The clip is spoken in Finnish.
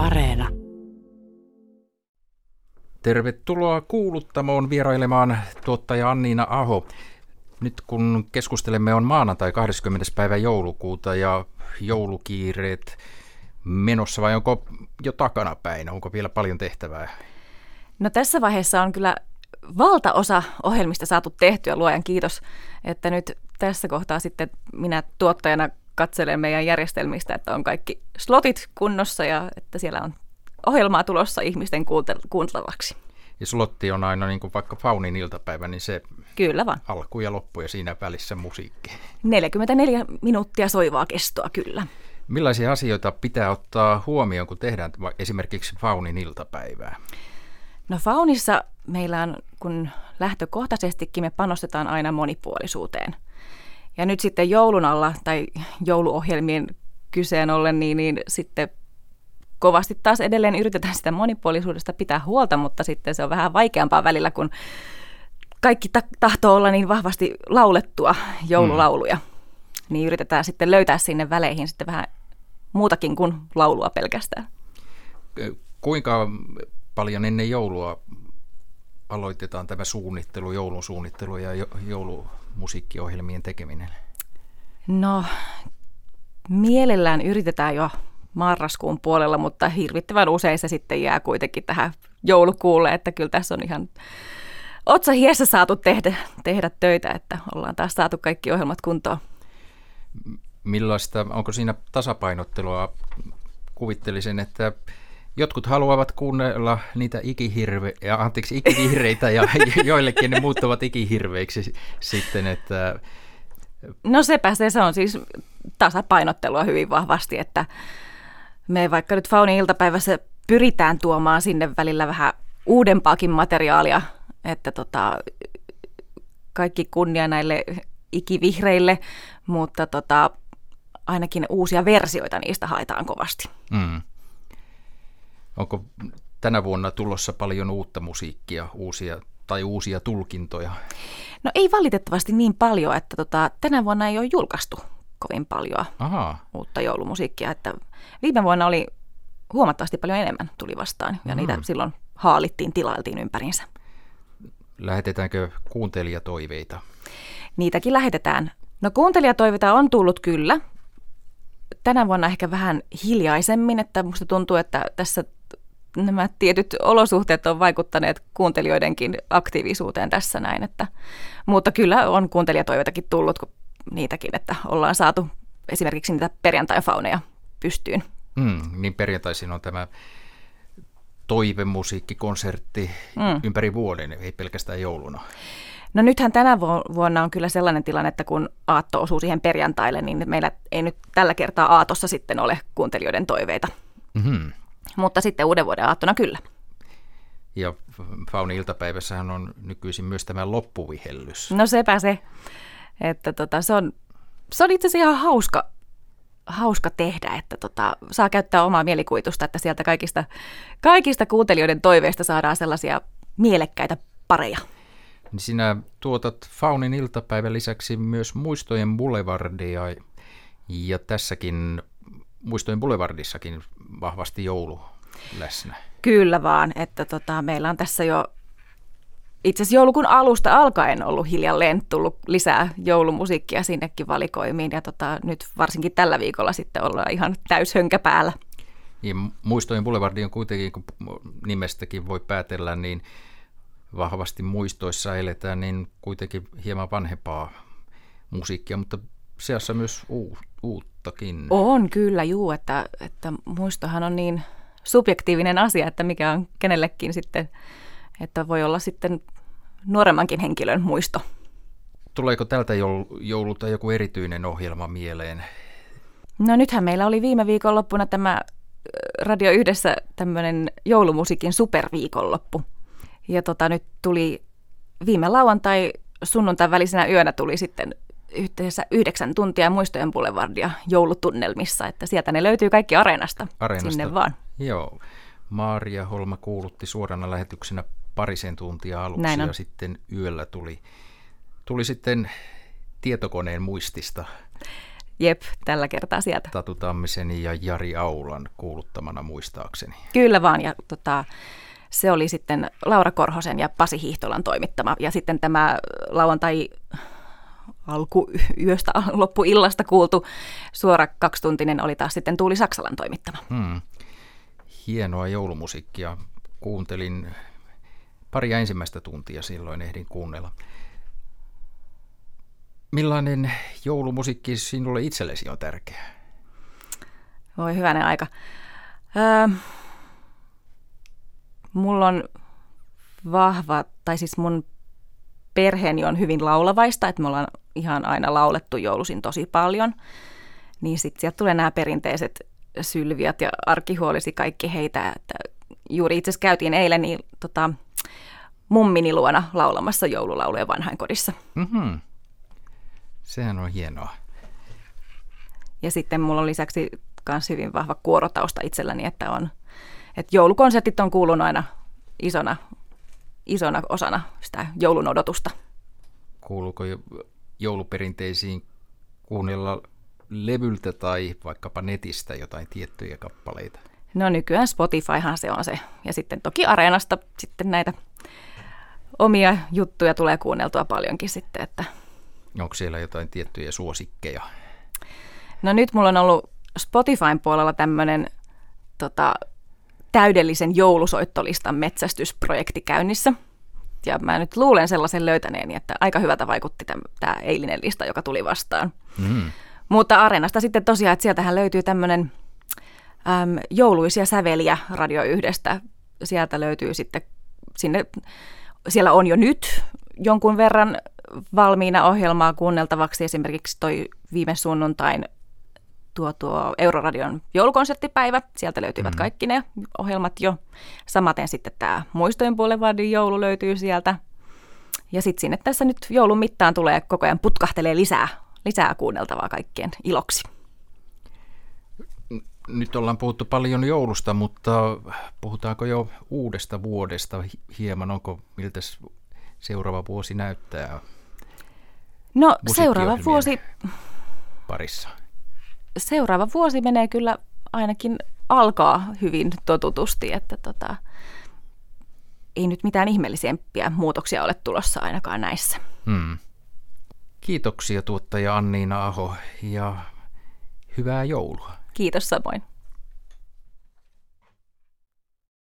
Areena. Tervetuloa kuuluttamoon vierailemaan tuottaja Anniina Aho. Nyt kun keskustelemme on maanantai 20. päivä joulukuuta ja joulukiireet menossa vai onko jo takana päin? Onko vielä paljon tehtävää? No tässä vaiheessa on kyllä valtaosa ohjelmista saatu tehtyä, luojan kiitos, että nyt tässä kohtaa sitten minä tuottajana katselen meidän järjestelmistä, että on kaikki slotit kunnossa ja että siellä on ohjelmaa tulossa ihmisten kuuntelavaksi. Ja slotti on aina niin kuin vaikka Faunin iltapäivä, niin se kyllä vaan. alku ja loppu ja siinä välissä musiikki. 44 minuuttia soivaa kestoa, kyllä. Millaisia asioita pitää ottaa huomioon, kun tehdään esimerkiksi Faunin iltapäivää? No Faunissa meillä on, kun lähtökohtaisestikin me panostetaan aina monipuolisuuteen. Ja nyt sitten joulun alla tai jouluohjelmien kyseen ollen, niin, niin sitten kovasti taas edelleen yritetään sitä monipuolisuudesta pitää huolta, mutta sitten se on vähän vaikeampaa välillä, kun kaikki ta- tahtoo olla niin vahvasti laulettua joululauluja. Mm. Niin yritetään sitten löytää sinne väleihin sitten vähän muutakin kuin laulua pelkästään. Kuinka paljon ennen joulua aloitetaan tämä suunnittelu, joulun suunnittelu ja joulumusiikkiohjelmien tekeminen? No, mielellään yritetään jo marraskuun puolella, mutta hirvittävän usein se sitten jää kuitenkin tähän joulukuulle, että kyllä tässä on ihan otsa hiessä saatu tehdä, tehdä töitä, että ollaan taas saatu kaikki ohjelmat kuntoon. Millaista, onko siinä tasapainottelua? Kuvittelisin, että Jotkut haluavat kuunnella niitä ikihirve, ja, anteeksi, ikivihreitä ja joillekin ne muuttuvat ikihirveiksi sitten, että... No sepä se, se on siis tasapainottelua hyvin vahvasti, että me vaikka nyt Faunin iltapäivässä pyritään tuomaan sinne välillä vähän uudempaakin materiaalia, että tota, kaikki kunnia näille ikivihreille, mutta tota, ainakin uusia versioita niistä haetaan kovasti. Mm. Onko tänä vuonna tulossa paljon uutta musiikkia, uusia tai uusia tulkintoja? No ei valitettavasti niin paljon, että tota, tänä vuonna ei ole julkaistu kovin paljon Aha. uutta joulumusiikkia. Että viime vuonna oli huomattavasti paljon enemmän tuli vastaan ja mm. niitä silloin haalittiin, tilailtiin ympärinsä. Lähetetäänkö kuuntelijatoiveita? Niitäkin lähetetään. No kuuntelijatoiveita on tullut kyllä. Tänä vuonna ehkä vähän hiljaisemmin, että musta tuntuu, että tässä nämä tietyt olosuhteet on vaikuttaneet kuuntelijoidenkin aktiivisuuteen tässä näin. Että, mutta kyllä on kuuntelijatoiveitakin tullut, kun niitäkin, että ollaan saatu esimerkiksi niitä perjantai-fauneja pystyyn. Mm, niin perjantaisin on tämä toivemusiikkikonsertti mm. ympäri vuoden, ei pelkästään jouluna. No nythän tänä vuonna on kyllä sellainen tilanne, että kun aatto osuu siihen perjantaille, niin meillä ei nyt tällä kertaa aatossa sitten ole kuuntelijoiden toiveita. Mm-hmm. Mutta sitten uuden vuoden aattona kyllä. Ja Fauni iltapäivässähän on nykyisin myös tämä loppuvihellys. No sepä se. Että tota, se, on, se on itse asiassa ihan hauska, hauska tehdä, että tota, saa käyttää omaa mielikuvitusta, että sieltä kaikista, kaikista kuuntelijoiden toiveista saadaan sellaisia mielekkäitä pareja. Niin sinä tuotat Faunin iltapäivän lisäksi myös Muistojen Boulevardia ja tässäkin Muistojen Boulevardissakin vahvasti joulu läsnä. Kyllä vaan, että tota, meillä on tässä jo itse asiassa joulukuun alusta alkaen ollut hiljalleen tullut lisää joulumusiikkia sinnekin valikoimiin ja tota, nyt varsinkin tällä viikolla sitten ollaan ihan täyshönkä päällä. Ja muistojen Boulevardi on kuitenkin, kun nimestäkin voi päätellä, niin vahvasti muistoissa eletään, niin kuitenkin hieman vanhempaa musiikkia, mutta seassa myös uuttakin. On kyllä, juu, että, että muistohan on niin subjektiivinen asia, että mikä on kenellekin sitten, että voi olla sitten nuoremmankin henkilön muisto. Tuleeko tältä joululta joku erityinen ohjelma mieleen? No nythän meillä oli viime viikonloppuna tämä Radio Yhdessä tämmöinen joulumusiikin superviikonloppu. Ja tota, nyt tuli viime lauantai sunnuntai välisenä yönä tuli sitten yhteensä yhdeksän tuntia muistojen boulevardia joulutunnelmissa, että sieltä ne löytyy kaikki areenasta, areenasta. sinne vaan. Joo, Maaria Holma kuulutti suorana lähetyksenä parisen tuntia aluksi ja sitten yöllä tuli, tuli sitten tietokoneen muistista. Jep, tällä kertaa sieltä. Tatu Tammisen ja Jari Aulan kuuluttamana muistaakseni. Kyllä vaan, ja tota, se oli sitten Laura Korhosen ja Pasi Hiihtolan toimittama. Ja sitten tämä lauantai alkuyöstä loppuillasta kuultu suora kaksituntinen oli taas sitten Tuuli Saksalan toimittama. Hmm. Hienoa joulumusiikkia. Kuuntelin pari ensimmäistä tuntia silloin ehdin kuunnella. Millainen joulumusiikki sinulle itsellesi on tärkeää? Voi hyvänen aika. Öö, mulla on vahva, tai siis mun perheeni on hyvin laulavaista, että me ollaan ihan aina laulettu joulusin tosi paljon. Niin sitten sieltä tulee nämä perinteiset sylviät ja arkihuolisi kaikki heitä. Että juuri itse asiassa käytiin eilen niin, tota, mummini luona laulamassa joululauluja vanhainkodissa. Mm-hmm. Sehän on hienoa. Ja sitten mulla on lisäksi myös hyvin vahva kuorotausta itselläni, että on, että joulukonsertit on kuulunut aina isona, isona osana sitä joulun odotusta. Kuuluuko jouluperinteisiin kuunnella levyltä tai vaikkapa netistä jotain tiettyjä kappaleita? No nykyään Spotifyhan se on se. Ja sitten toki Areenasta sitten näitä omia juttuja tulee kuunneltua paljonkin sitten, että Onko siellä jotain tiettyjä suosikkeja? No nyt mulla on ollut Spotifyn puolella tämmöinen tota, täydellisen joulusoittolistan metsästysprojekti käynnissä. Ja mä nyt luulen sellaisen löytäneeni, että aika hyvältä vaikutti tämä eilinen lista, joka tuli vastaan. Mm. Mutta Areenasta sitten tosiaan, että sieltähän löytyy tämmöinen äm, jouluisia säveliä Radio yhdestä. Sieltä löytyy sitten, sinne, siellä on jo nyt jonkun verran valmiina ohjelmaa kuunneltavaksi. Esimerkiksi toi viime sunnuntain tuo, tuo Euroradion joulukonserttipäivä. Sieltä löytyvät mm. kaikki ne ohjelmat jo. Samaten sitten tämä Muistojen Boulevardin joulu löytyy sieltä. Ja sitten sinne tässä nyt joulun mittaan tulee koko ajan putkahtelee lisää, lisää kuunneltavaa kaikkien iloksi. Nyt ollaan puhuttu paljon joulusta, mutta puhutaanko jo uudesta vuodesta hieman? Onko miltä seuraava vuosi näyttää? No seuraava vuosi... Parissa. Seuraava vuosi menee kyllä ainakin alkaa hyvin totutusti, että tota, ei nyt mitään ihmeellisempiä muutoksia ole tulossa ainakaan näissä. Hmm. Kiitoksia tuottaja Anniina Aho ja hyvää joulua. Kiitos samoin.